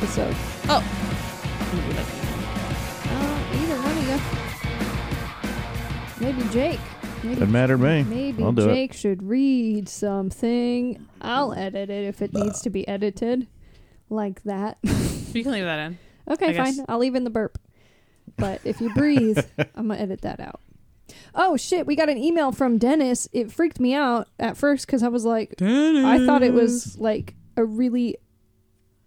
mini episode? Oh. Uh, either one of you. Maybe Jake. Maybe, Doesn't matter to me. maybe I'll do it. Jake should read something. I'll edit it if it needs to be edited. Like that. You can leave that in. Okay, I guess. fine. I'll leave in the burp. But if you breathe, I'm gonna edit that out. Oh shit! We got an email from Dennis. It freaked me out at first because I was like, I thought it was like a really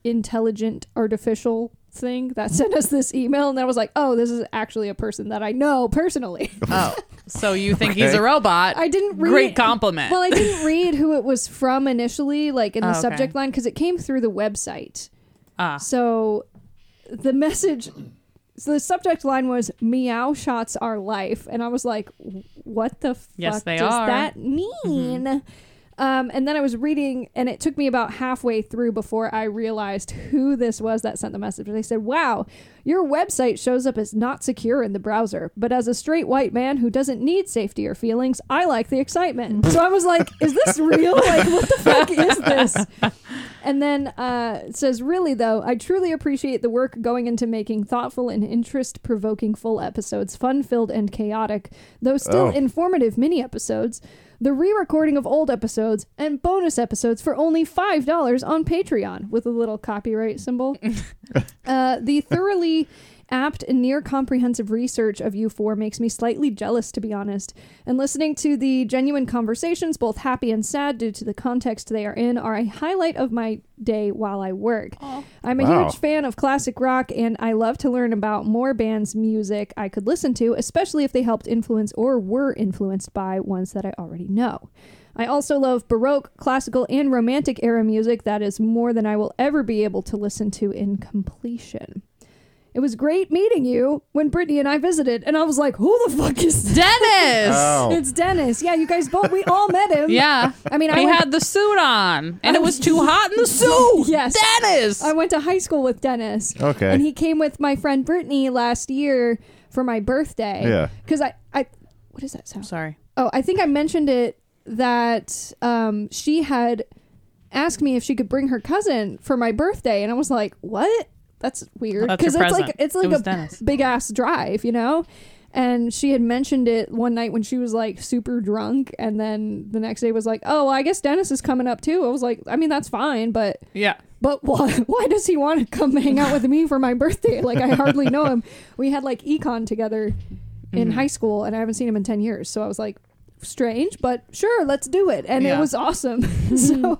intelligent artificial thing that sent us this email, and I was like, oh, this is actually a person that I know personally. Oh, so you think he's a robot? I didn't read. Great compliment. Well, I didn't read who it was from initially, like in the Oh, okay. subject line, because it came through the website. ah, So the message, so the subject line was "Meow shots are life," and I was like, "What the fuck Yes, they does are. that mean?" Um, and then I was reading, and it took me about halfway through before I realized who this was that sent the message. They said, "Wow, your website shows up as not secure in the browser, but as a straight white man who doesn't need safety or feelings, I like the excitement." so I was like, "Is this real? Like, what the fuck is this?" And then uh, it says, Really, though, I truly appreciate the work going into making thoughtful and interest provoking full episodes, fun filled and chaotic, though still Oh. informative mini episodes, the re recording of old episodes, and bonus episodes for only $5 on Patreon with a little copyright symbol. uh, the thoroughly apt and near comprehensive research of you four makes me slightly jealous, to be honest. And listening to the genuine conversations, both happy and sad due to the context they are in, are a highlight of my day while I work. I'm a Wow. huge fan of classic rock, and I love to learn about more bands' music I could listen to, especially if they helped influence or were influenced by ones that I already know. I also love Baroque, classical, and Romantic era music that is more than I will ever be able to listen to in completion. It was great meeting you when Brittany and I visited, and I was like, "Who the fuck is this?" Dennis. Oh. It's Dennis. Yeah, you guys both. We all met him. Yeah. I mean, I he went- had the suit on, and it was too hot in the suit. Yes. Dennis. I went to high school with Dennis. Okay. And he came with my friend Brittany last year for my birthday. Yeah. Because I, I, what does that sound? Sorry. Oh, I think I mentioned it that um, she had asked me if she could bring her cousin for my birthday, and I was like, "What? That's weird." That's your it's like present. it's It like was a Dennis. big ass drive, you know. And she had mentioned it one night when she was like super drunk, and then the next day was like, "Oh, well, I guess Dennis is coming up too." I was like, "I mean, that's fine, but Yeah. but why, why does he want to come hang out with me for my birthday? Like, I hardly know him. We had like econ together in Mhm. high school, and I haven't seen him in 10 years. So I was like, strange, but sure, let's do it. And Yeah. it was awesome. so,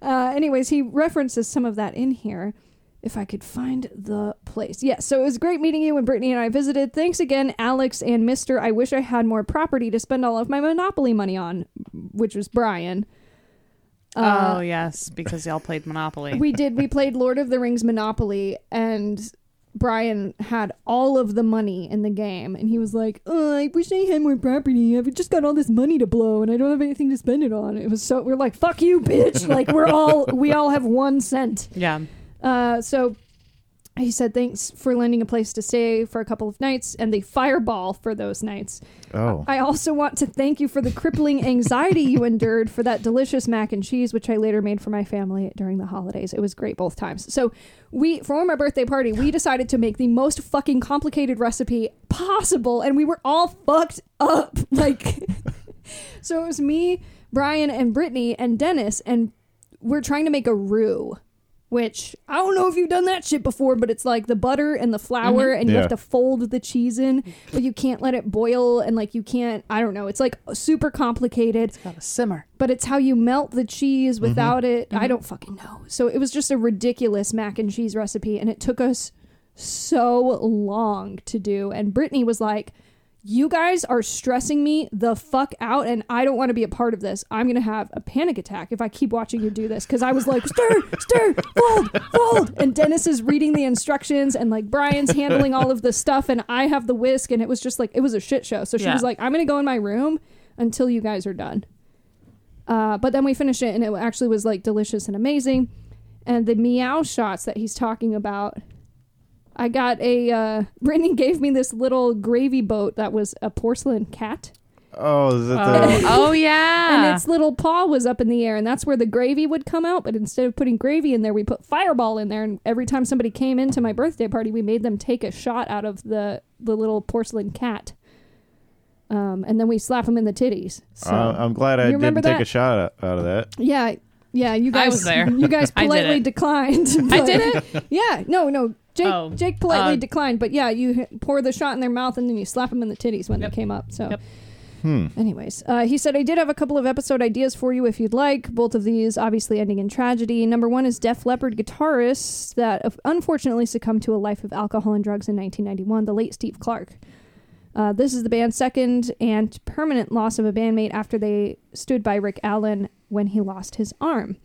uh, anyways, he references some of that in here. If I could find the place. Yes, so it was great meeting you when Brittany and I visited. Thanks again, Alex and Mr. I wish I had more property to spend all of my Monopoly money on, which was Brian. Uh, oh yes, because y'all played Monopoly. we did. We played Lord of the Rings Monopoly, and Brian had all of the money in the game, and he was like, oh, "I wish I had more property. I've just got all this money to blow, and I don't have anything to spend it on." It was so we're like, "Fuck you, bitch!" like we're all we all have one cent. yeah. Uh, so he said, "Thanks for lending a place to stay for a couple of nights and the fireball for those nights." Oh. I also want to thank you for the crippling anxiety you endured for that delicious mac and cheese, which I later made for my family during the holidays. It was great both times. So, we, for my birthday party, we decided to make the most fucking complicated recipe possible, and we were all fucked up. Like, so it was me, Brian, and Brittany, and Dennis, and we're trying to make a roux. Which I don't know if you've done that shit before, but it's like the butter and the flour, mm-hmm. and you Yeah. have to fold the cheese in, but you can't let it boil, and like you can't. I don't know. It's like super complicated, It's Got a simmer. but it's how you melt the cheese mm-hmm. without it. I mm-hmm. don't fucking know. So it was just a ridiculous mac and cheese recipe, and it took us so long to do. And Brittany was like, You guys are stressing me the fuck out, and I don't want to be a part of this. I'm going to have a panic attack if I keep watching you do this. Because I was like, Stir, stir, fold, fold. And Dennis is reading the instructions, and like Brian's handling all of the stuff, and I have the whisk, and it was just like, it was a shit show. So she Yeah. was like, I'm going to go in my room until you guys are done. Uh, but then we finished it, and it actually was like delicious and amazing. And the meow shots that he's talking about, I got a. Uh, Brittany gave me this little gravy boat that was a porcelain cat, Oh, is it Oh, the? oh yeah. and its little paw was up in the air, and that's where the gravy would come out. But instead of putting gravy in there, we put Fireball in there. And every time somebody came into my birthday party, we made them take a shot out of the the little porcelain cat, um, and then we slap them in the titties. So Uh, I'm glad I didn't take a shot out- out of that. yeah, yeah, you guys, I was there. You guys politely it. declined. I did it. Yeah, no, no. Jake, Oh, Jake politely uh, declined, but yeah, you pour the shot in their mouth and then you slap them in the titties when Yep. they came up. So, Yep. Hmm. anyways, uh, he said I did have a couple of episode ideas for you if you'd like. Both of these obviously ending in tragedy. Number one is Def Leppard guitarist that uh, unfortunately succumbed to a life of alcohol and drugs in 1991. The late Steve Clark. Uh, this is the band's second and permanent loss of a bandmate after they stood by Rick Allen when he lost his arm.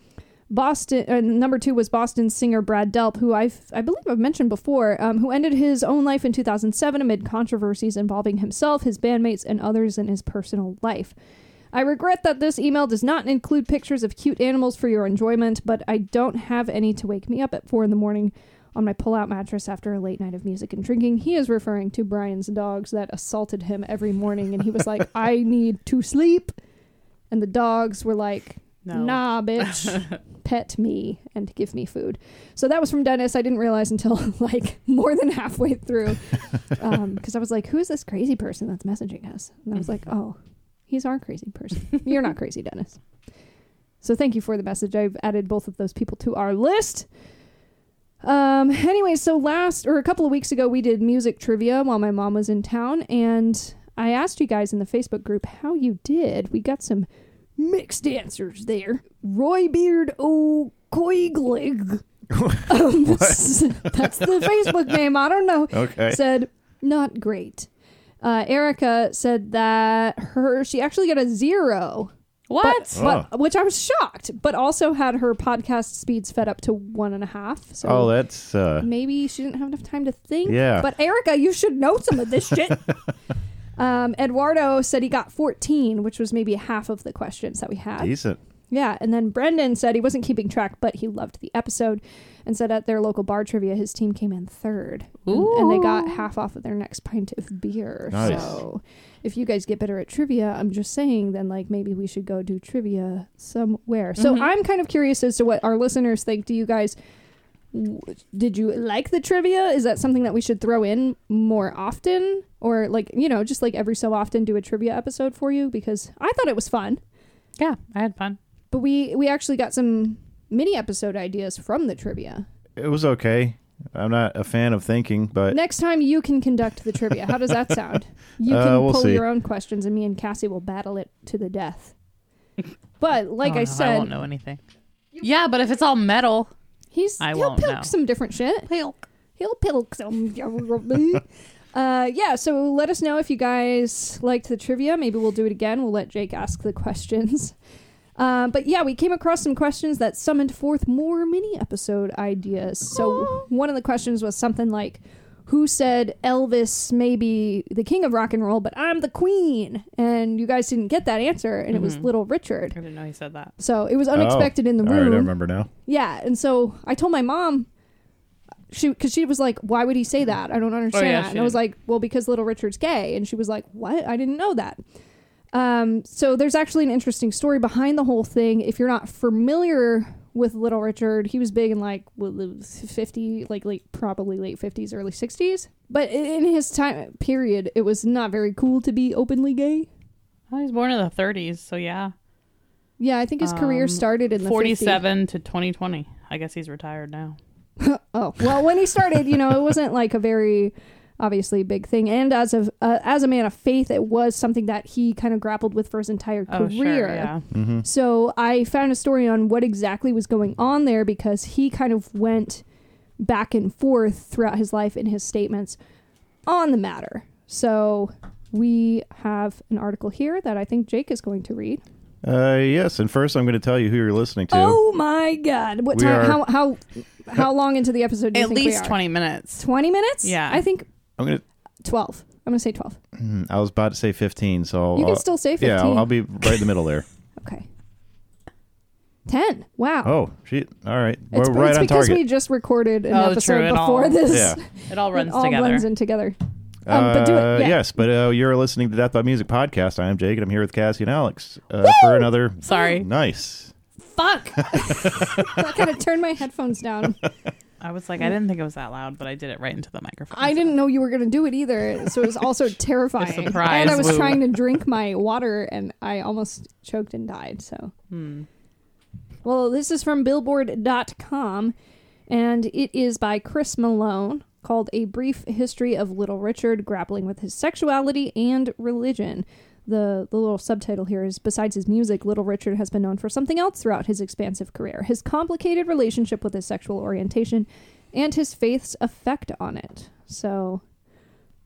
Boston uh, number two was Boston singer Brad Delp, who I've I believe I've mentioned before, um, who ended his own life in 2007 amid controversies involving himself, his bandmates, and others in his personal life. I regret that this email does not include pictures of cute animals for your enjoyment, but I don't have any to wake me up at four in the morning on my pull-out mattress after a late night of music and drinking. He is referring to Brian's dogs that assaulted him every morning, and he was like, "I need to sleep," and the dogs were like, No. Nah, bitch. Pet me and give me food. So that was from Dennis. I didn't realize until like more than halfway through. Because I was like, who is this crazy person that's messaging us? And I was like, oh, he's our crazy person. You're not crazy, Dennis. So thank you for the message. I've added both of those people to our list. Um, anyway, so last or a couple of weeks ago, we did music trivia while my mom was in town, and I asked you guys in the Facebook group how you did. We got some mixed answers there. Roy Beard O'Coiglig. um, that's the Facebook name. I don't know. Okay. Said not great. Uh, Erica said that her she actually got a zero, What? but, but which I was shocked. But also had her podcast speeds fed up to one and a half. So oh, that's uh, maybe she didn't have enough time to think. Yeah. But Erica, you should know some of this shit. um, Eduardo said he got 14, which was maybe half of the questions that we had. decent. Yeah, and then Brendan said he wasn't keeping track, but he loved the episode and said at their local bar trivia, his team came in third. And, and they got half off of their next pint of beer. Nice. So if you guys get better at trivia, I'm just saying, then like maybe we should go do trivia somewhere. So Mhm. I'm kind of curious as to what our listeners think. Do you guys. W- Did you like the trivia? Is that something that we should throw in more often? Or, like, you know, just like every so often do a trivia episode for you? Because I thought it was fun Yeah, I had fun. but we we actually got some mini episode ideas from the trivia. It was okay. I'm not a fan of thinking, but Next time you can conduct the trivia. How does that sound? You Uh, can we'll pull see. your own questions, and me and Cassie will battle it to the death. But like Oh, I no, said, I won't know anything. Yeah, but if it's all metal, he's I he'll won't pilk know. some different shit. Pilk. He'll pilk some. uh, yeah. So let us know if you guys liked the trivia. Maybe we'll do it again. We'll let Jake ask the questions. Uh, but yeah, we came across some questions that summoned forth more mini episode ideas. So one of the questions was something like, "Who said Elvis may be the king of rock and roll, but I'm the queen?" And you guys didn't get that answer, and it was Mhm. Little Richard. I didn't know he said that. So it was unexpected in the all right, I remember now. Yeah, and so I told my mom, she because she was like, "Why would he say that? I don't understand." Oh, yeah, that. she And I was did. like, "Well, because Little Richard's gay," and she was like, "What? I didn't know that." Um, so there's actually an interesting story behind the whole thing. If you're not familiar with Little Richard, he was big in like well, the 50, like late, probably late 50s, early 60s. But in his time period, it was not very cool to be openly gay. Oh, he was born in the 30s, so yeah. Yeah, I think his career Um, started in the 50s. 47 to 2020. I guess he's retired now. Oh well, when he started, you know, it wasn't like a very obviously a big thing. And as of uh, as a man of faith, it was something that he kind of grappled with for his entire Oh, career. sure, yeah. hmm So I found a story on what exactly was going on there because he kind of went back and forth throughout his life in his statements on the matter. So we have an article here that I think Jake is going to read. Uh, yes, and first I'm going to tell you who you're listening to. Oh my god. What We time are- how how how long into the episode do you At think we least are? 20 minutes. 20 minutes? Yeah. I think I'm gonna. 12. I'm going to say 12. hmm, I was about to say 15, so You I'll, can still say 15. yeah, I'll, I'll be right in the middle there. Okay. 10. Wow. Oh, shit! All right, it's, we're right it's on because target. we just recorded an Oh, episode true, it before all- this. Yeah. It all runs it all together. blends in together. Um, but do it, yeah. Yes, but uh, you're listening to Death by Music podcast. I am Jake, and I'm here with Cassie and Alex uh, for another. Sorry. Nice. Fuck. I kind of turned my headphones down. I was like, I didn't think it was that loud, but I did it right into the microphone. I didn't know you were going to do it either, so it was also terrifying. surprise, and I was woo. trying to drink my water, and I almost choked and died. So, Hmm. well, this is from Billboard.com, and it is by Chris Malone, called "A Brief History of Little Richard, Grappling with His Sexuality and Religion." The, the little subtitle here is Besides his music, Little Richard has been known for something else throughout his expansive career his complicated relationship with his sexual orientation and his faith's effect on it. So,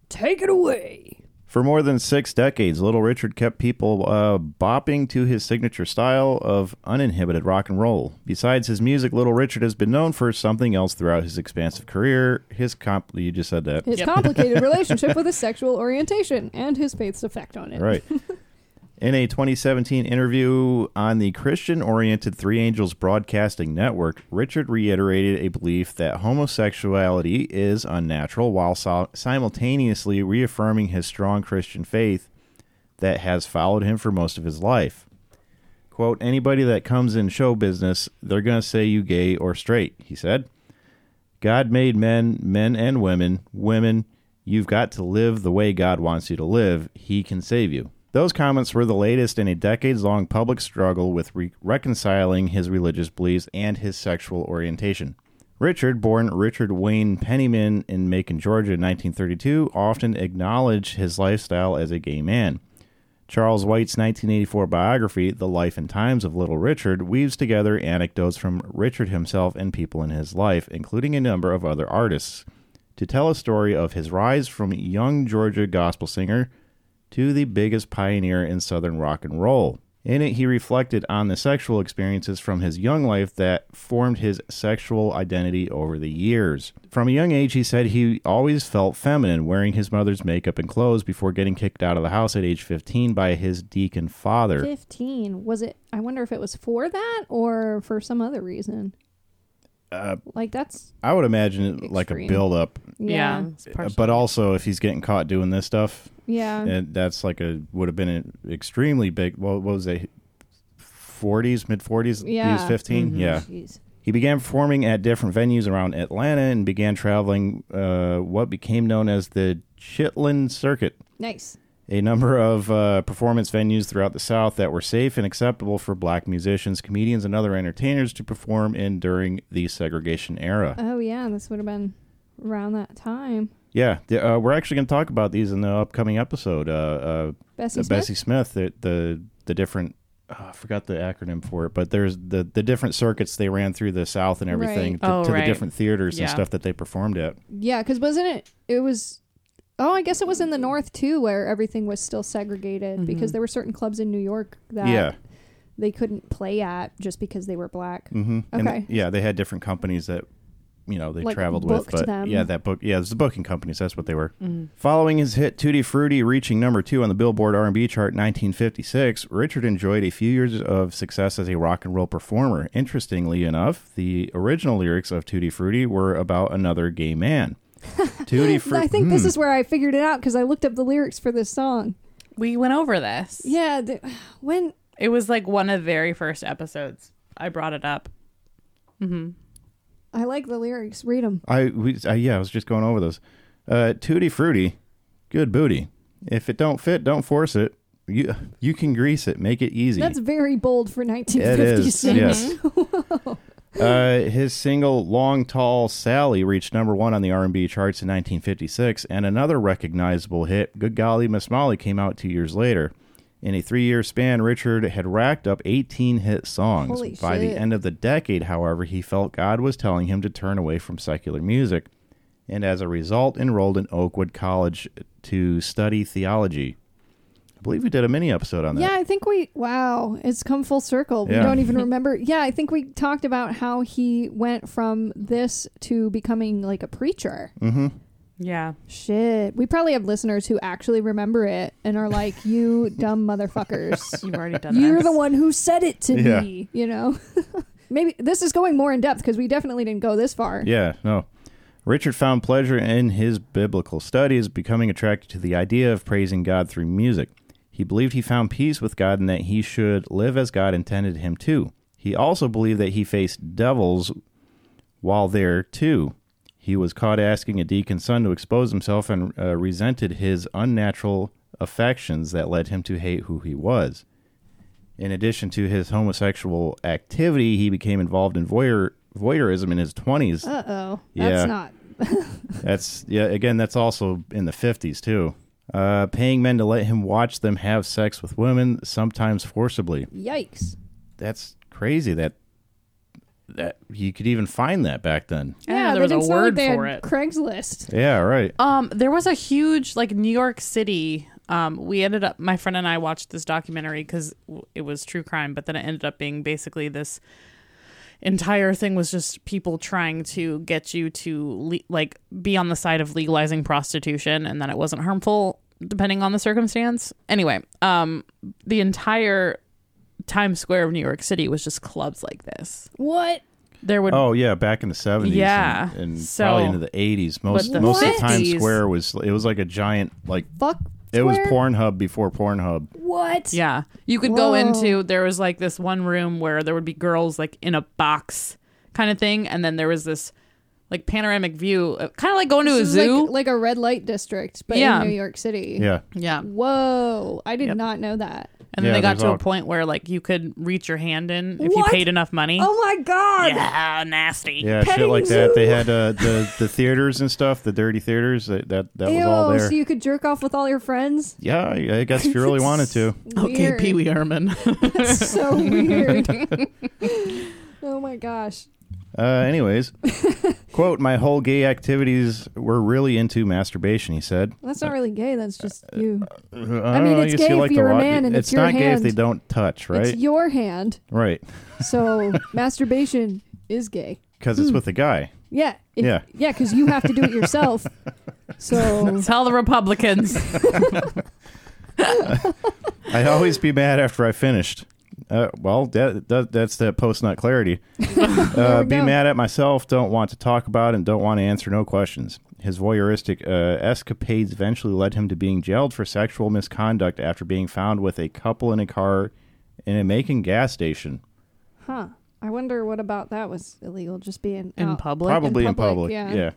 take it away. For more than six decades, Little Richard kept people uh, bopping to his signature style of uninhibited rock and roll. Besides his music, Little Richard has been known for something else throughout his expansive career. His comp, you just said that, His Yep. complicated relationship with his sexual orientation and his faith's effect on it. right? In a 2017 interview on the Christian oriented Three Angels Broadcasting Network, Richard reiterated a belief that homosexuality is unnatural while simultaneously reaffirming his strong Christian faith that has followed him for most of his life. Quote, anybody that comes in show business, they're going to say you gay or straight, he said. God made men, men and women, women. You've got to live the way God wants you to live. He can save you. Those comments were the latest in a decades long public struggle with re- reconciling his religious beliefs and his sexual orientation. Richard, born Richard Wayne Penniman in Macon, Georgia in 1932, often acknowledged his lifestyle as a gay man. Charles White's 1984 biography, The Life and Times of Little Richard, weaves together anecdotes from Richard himself and people in his life, including a number of other artists, to tell a story of his rise from young Georgia gospel singer to the biggest pioneer in Southern rock and roll. In it, he reflected on the sexual experiences from his young life that formed his sexual identity over the years. From a young age, he said he always felt feminine, wearing his mother's makeup and clothes before getting kicked out of the house at age 15 by his deacon father. 15. Was it, I wonder if it was for that or for some other reason. Uh, Like, that's, I would imagine it like a Extreme. build up, Yeah. yeah. but also if he's getting caught doing this stuff, Yeah. and that's like a would have been an extremely big. What, what was it? 40s, mid 40s. He Yeah. was 15. Mhm. Yeah. Jeez. He began performing at different venues around Atlanta and began traveling uh, what became known as the Chitlin Circuit, Nice. a number of uh, performance venues throughout the South that were safe and acceptable for black musicians, comedians, and other entertainers to perform in during the segregation era. Oh, yeah. This would have been around that time. Yeah, the, uh, we're actually going to talk about these in the upcoming episode. Uh, uh, Bessie uh, Smith? Bessie Smith, the the, the different. oh, I forgot the acronym for it, but there's the the different circuits they ran through the South and everything Right. to, Oh, to the different theaters and stuff that they performed at. Yeah, because wasn't it? It was. Oh, I guess it was in the north too, where everything was still segregated because Mhm. there were certain clubs in New York that yeah. they couldn't play at just because they were black. Mm-hmm. Okay. yeah, they had different companies that you know they Like, traveled with, but them. yeah, that book. Yeah, it was the booking companies. That's what they were. Mhm. Following his hit "Tutti Frutti" reaching number two on the Billboard R&B chart in 1956, Richard enjoyed a few years of success as a rock and roll performer. Interestingly enough, the original lyrics of "Tutti Frutti" were about another gay man. Tutti Frutti. I think this is where I figured it out because I looked up the lyrics for this song. We went over this. Yeah, the, when It was like one of the very first episodes. I brought it up. hmm I like the lyrics, read them. I, we, I yeah, I was just going over those. Uh, Tutti Frutti, good booty. If it don't fit, don't force it. You you can grease it, make it easy. That's very bold for It is, 1956. yes. uh, his single "Long Tall Sally" reached number one on the R&B charts in 1956, and another recognizable hit, "Good Golly Miss Molly," came out two years later. In a three-year span, Richard had racked up 18 hit songs. Holy By the end of the decade, however, he felt God was telling him to turn away from secular music, and as a result, enrolled in Oakwood College to study theology. I believe we did a mini episode on that. Yeah, I think we. Wow, it's come full circle. We Yeah. don't even remember. Yeah, I think we talked about how he went from this to becoming like a preacher. Mm-hmm. Yeah. Shit, we probably have listeners who actually remember it and are like, "You dumb motherfuckers! You've already done You're this. the one who said it to Yeah. me." You know. Maybe this is going more in depth because we definitely didn't go this far. Yeah, no. Richard found pleasure in his biblical studies, becoming attracted to the idea of praising God through music. He believed he found peace with God and that he should live as God intended him to. He also believed that he faced devils while there, too. He was caught asking a deacon's son to expose himself and uh, resented his unnatural affections that led him to hate who he was. In addition to his homosexual activity, he became involved in voyeur, voyeurism in his 20s. Uh oh. Yeah. That's not. That's yeah. Again, that's also in the fifties too. Uh, paying men to let him watch them have sex with women, sometimes forcibly. Yikes. That's crazy. That that you could even find that back then. Yeah, there was a word like they for had it. Craigslist. Yeah, right. Um, there was a huge like New York City. Um, we ended up. My friend and I watched this documentary because it was true crime, but then it ended up being basically this entire thing was just people trying to get you to le- like be on the side of legalizing prostitution, and that it wasn't harmful depending on the circumstance. Anyway, um, the entire Times Square of New York City was just clubs like this. What? There would Oh yeah, back in the seventies. Yeah, and, and so- probably into the eighties. Most the most of Times Square was it was like a giant like Fuck. it was Square? Pornhub before Pornhub. What? Yeah. You could go Whoa. into there was like this one room where there would be girls like in a box kind of thing and then there was this like panoramic view kind of like going to a This is zoo. Like, like a red light district, but Yeah. in New York City. Yeah, yeah. Whoa. I did Yep. not know that. And then Yeah, they got there's to all- a point where like you could reach your hand in if you What? paid enough money. Oh my god. yeah, nasty. yeah, shit Petting like that. They had uh, the the theaters and stuff, the dirty theaters. That that, that Ew, was all there. so you could jerk off with all your friends? yeah, I I guess if you really wanted to. Okay, Weird. Pee Wee Herman. That's so weird. oh my gosh. Uh, anyways, quote, my whole gay activities were really into masturbation, he said. That's not really gay. That's just uh, you. Uh, I, mean, know, it's you gay see, if you're a man and it's it's your not gay if they don't touch, right? It's your hand. right. So masturbation is gay. Because it's hmm. with a guy. Yeah. If- Yeah. Yeah, because you have to do it yourself. So Tell the Republicans. I'd always be mad after I finished. Uh, well, that, that that's that post nut clarity. Uh, be go. mad at myself, don't want to talk about, and don't want to answer no questions. His voyeuristic uh, escapades eventually led him to being jailed for sexual misconduct after being found with a couple in a car in a Macon gas station. Huh. I wonder what about that was illegal, just being In out. public? Probably in public, public. yeah.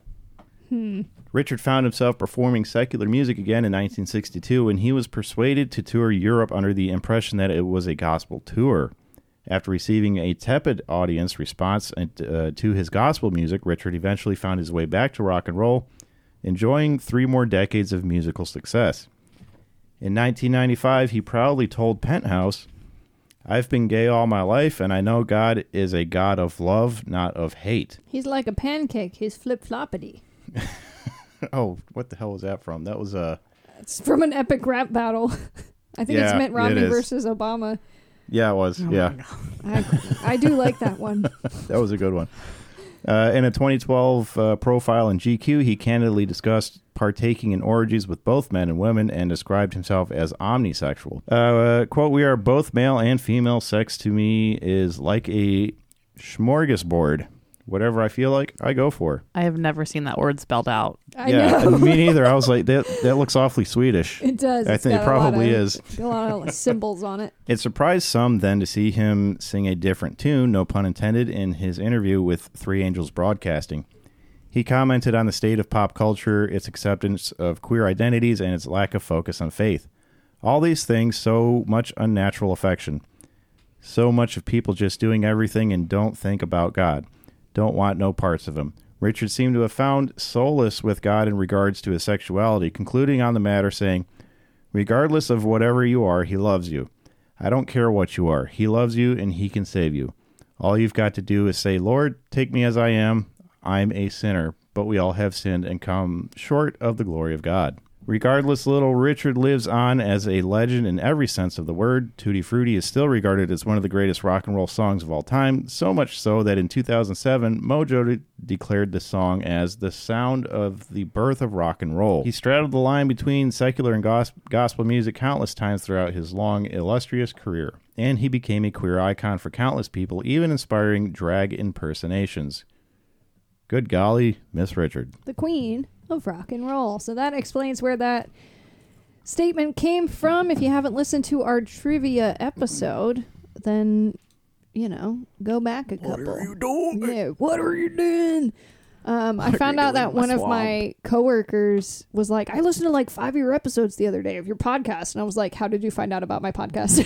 Hmm. Richard found himself performing secular music again in 1962 when he was persuaded to tour Europe under the impression that it was a gospel tour. After receiving a tepid audience response uh, to his gospel music, Richard eventually found his way back to rock and roll, enjoying three more decades of musical success. In 1995, he proudly told Penthouse, I've been gay all my life, and I know God is a God of love, not of hate. He's like a pancake. He's flip floppity. Oh, what the hell was that from? That was uh It's from an epic rap battle. I think it's Yeah, Mitt it Romney is. versus Obama. yeah, it was. Oh yeah, I, I do like that one. that was a good one. Uh, in a 2012 uh, profile in GQ, he candidly discussed partaking in orgies with both men and women and described himself as omnisexual. Uh, quote, We are both male and female. Sex to me is like a smorgasbord. Whatever I feel like, I go for. I have never seen that word spelled out. I yeah, know. me neither. I was like, that, that looks awfully Swedish. It does. I think it got a lot probably of- is. A lot of symbols on it. It surprised some then to see him sing a different tune, no pun intended, in his interview with Three Angels Broadcasting. He commented on the state of pop culture, its acceptance of queer identities, and its lack of focus on faith. All these things, so much unnatural affection. So much of people just doing everything and don't think about God, don't want no parts of Him. Richard seemed to have found solace with God in regards to his sexuality, concluding on the matter saying, Regardless of whatever you are, He loves you. I don't care what you are. He loves you and He can save you. All you've got to do is say, Lord, take me as I am. I'm a sinner, but we all have sinned and come short of the glory of God. Regardless, little Richard lives on as a legend in every sense of the word. Tutti Frutti is still regarded as one of the greatest rock and roll songs of all time, so much so that in 2007, Mojo de- declared the song as the sound of the birth of rock and roll. He straddled the line between secular and gos- gospel music countless times throughout his long, illustrious career, and he became a queer icon for countless people, even inspiring drag impersonations. Good golly, Miss Richard. the queen of rock and roll. So that explains where that statement came from. If you haven't listened to our trivia episode, then you know, go back a couple. What are you doing? Yeah, what are you doing? Um, I found out that one of my coworkers was like, I listened to like five of your episodes the other day of your podcast. And I was like, How did you find out about my podcast?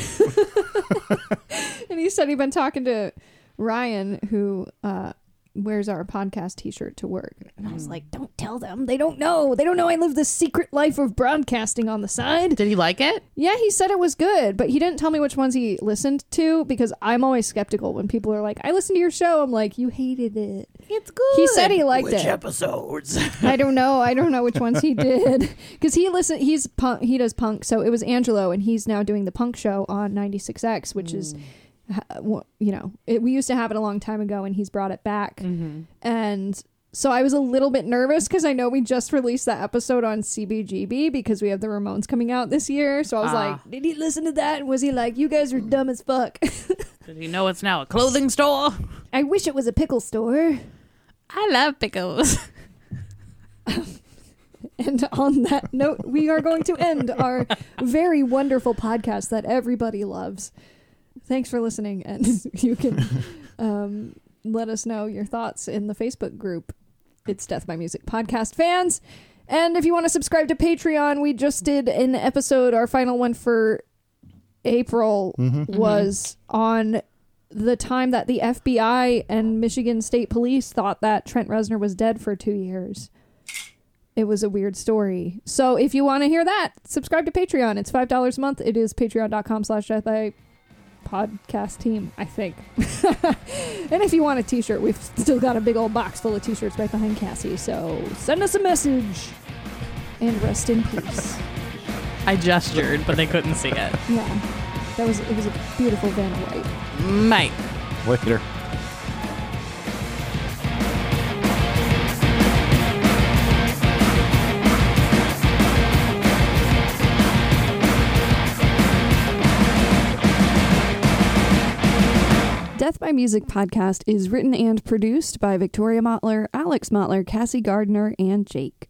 and he said he'd been talking to Ryan, who uh, wears our podcast t-shirt to work and i was mm. like don't tell them they don't know they don't know i live this secret life of broadcasting on the side Did he like it? yeah he said it was good but he didn't tell me which ones he listened to because i'm always skeptical when people are like i listened to your show i'm like you hated it It's good. he said he liked Which it episodes? I don't know. I don't know which ones he did because he listen. He's punk. He does punk. So it was Angelo, and he's now doing the punk show on 96X, which is, ha- wha- you know, it, we used to have it a long time ago, and he's brought it back. Mm-hmm. And so I was a little bit nervous because I know we just released that episode on CBGB because we have the Ramones coming out this year. So I was Ah. like, did he listen to that? And was he like, you guys are dumb as fuck? Did he know it's now a clothing store? I wish it was a pickle store. I love pickles. And on that note, we are going to end our very wonderful podcast that everybody loves. Thanks for listening, and you can um, let us know your thoughts in the Facebook group. It's Death by Music Podcast fans. And if you want to subscribe to Patreon, we just did an episode, our final one for April was on the time that the FBI and Michigan State Police thought that Trent Reznor was dead for two years. It was a weird story. So if you want to hear that, subscribe to Patreon. It's five dollars a month. It is patreon.com slash death by podcast team, I think. and if you want a t shirt, we've still got a big old box full of t shirts right behind Cassie. So send us a message. And rest in peace. I gestured, but they couldn't see it. Yeah. That was it was a beautiful Vanna White. Mate. Later. Death by Music podcast is written and produced by Victoria Motler, Alex Motler, Cassie Gardner, and Jake.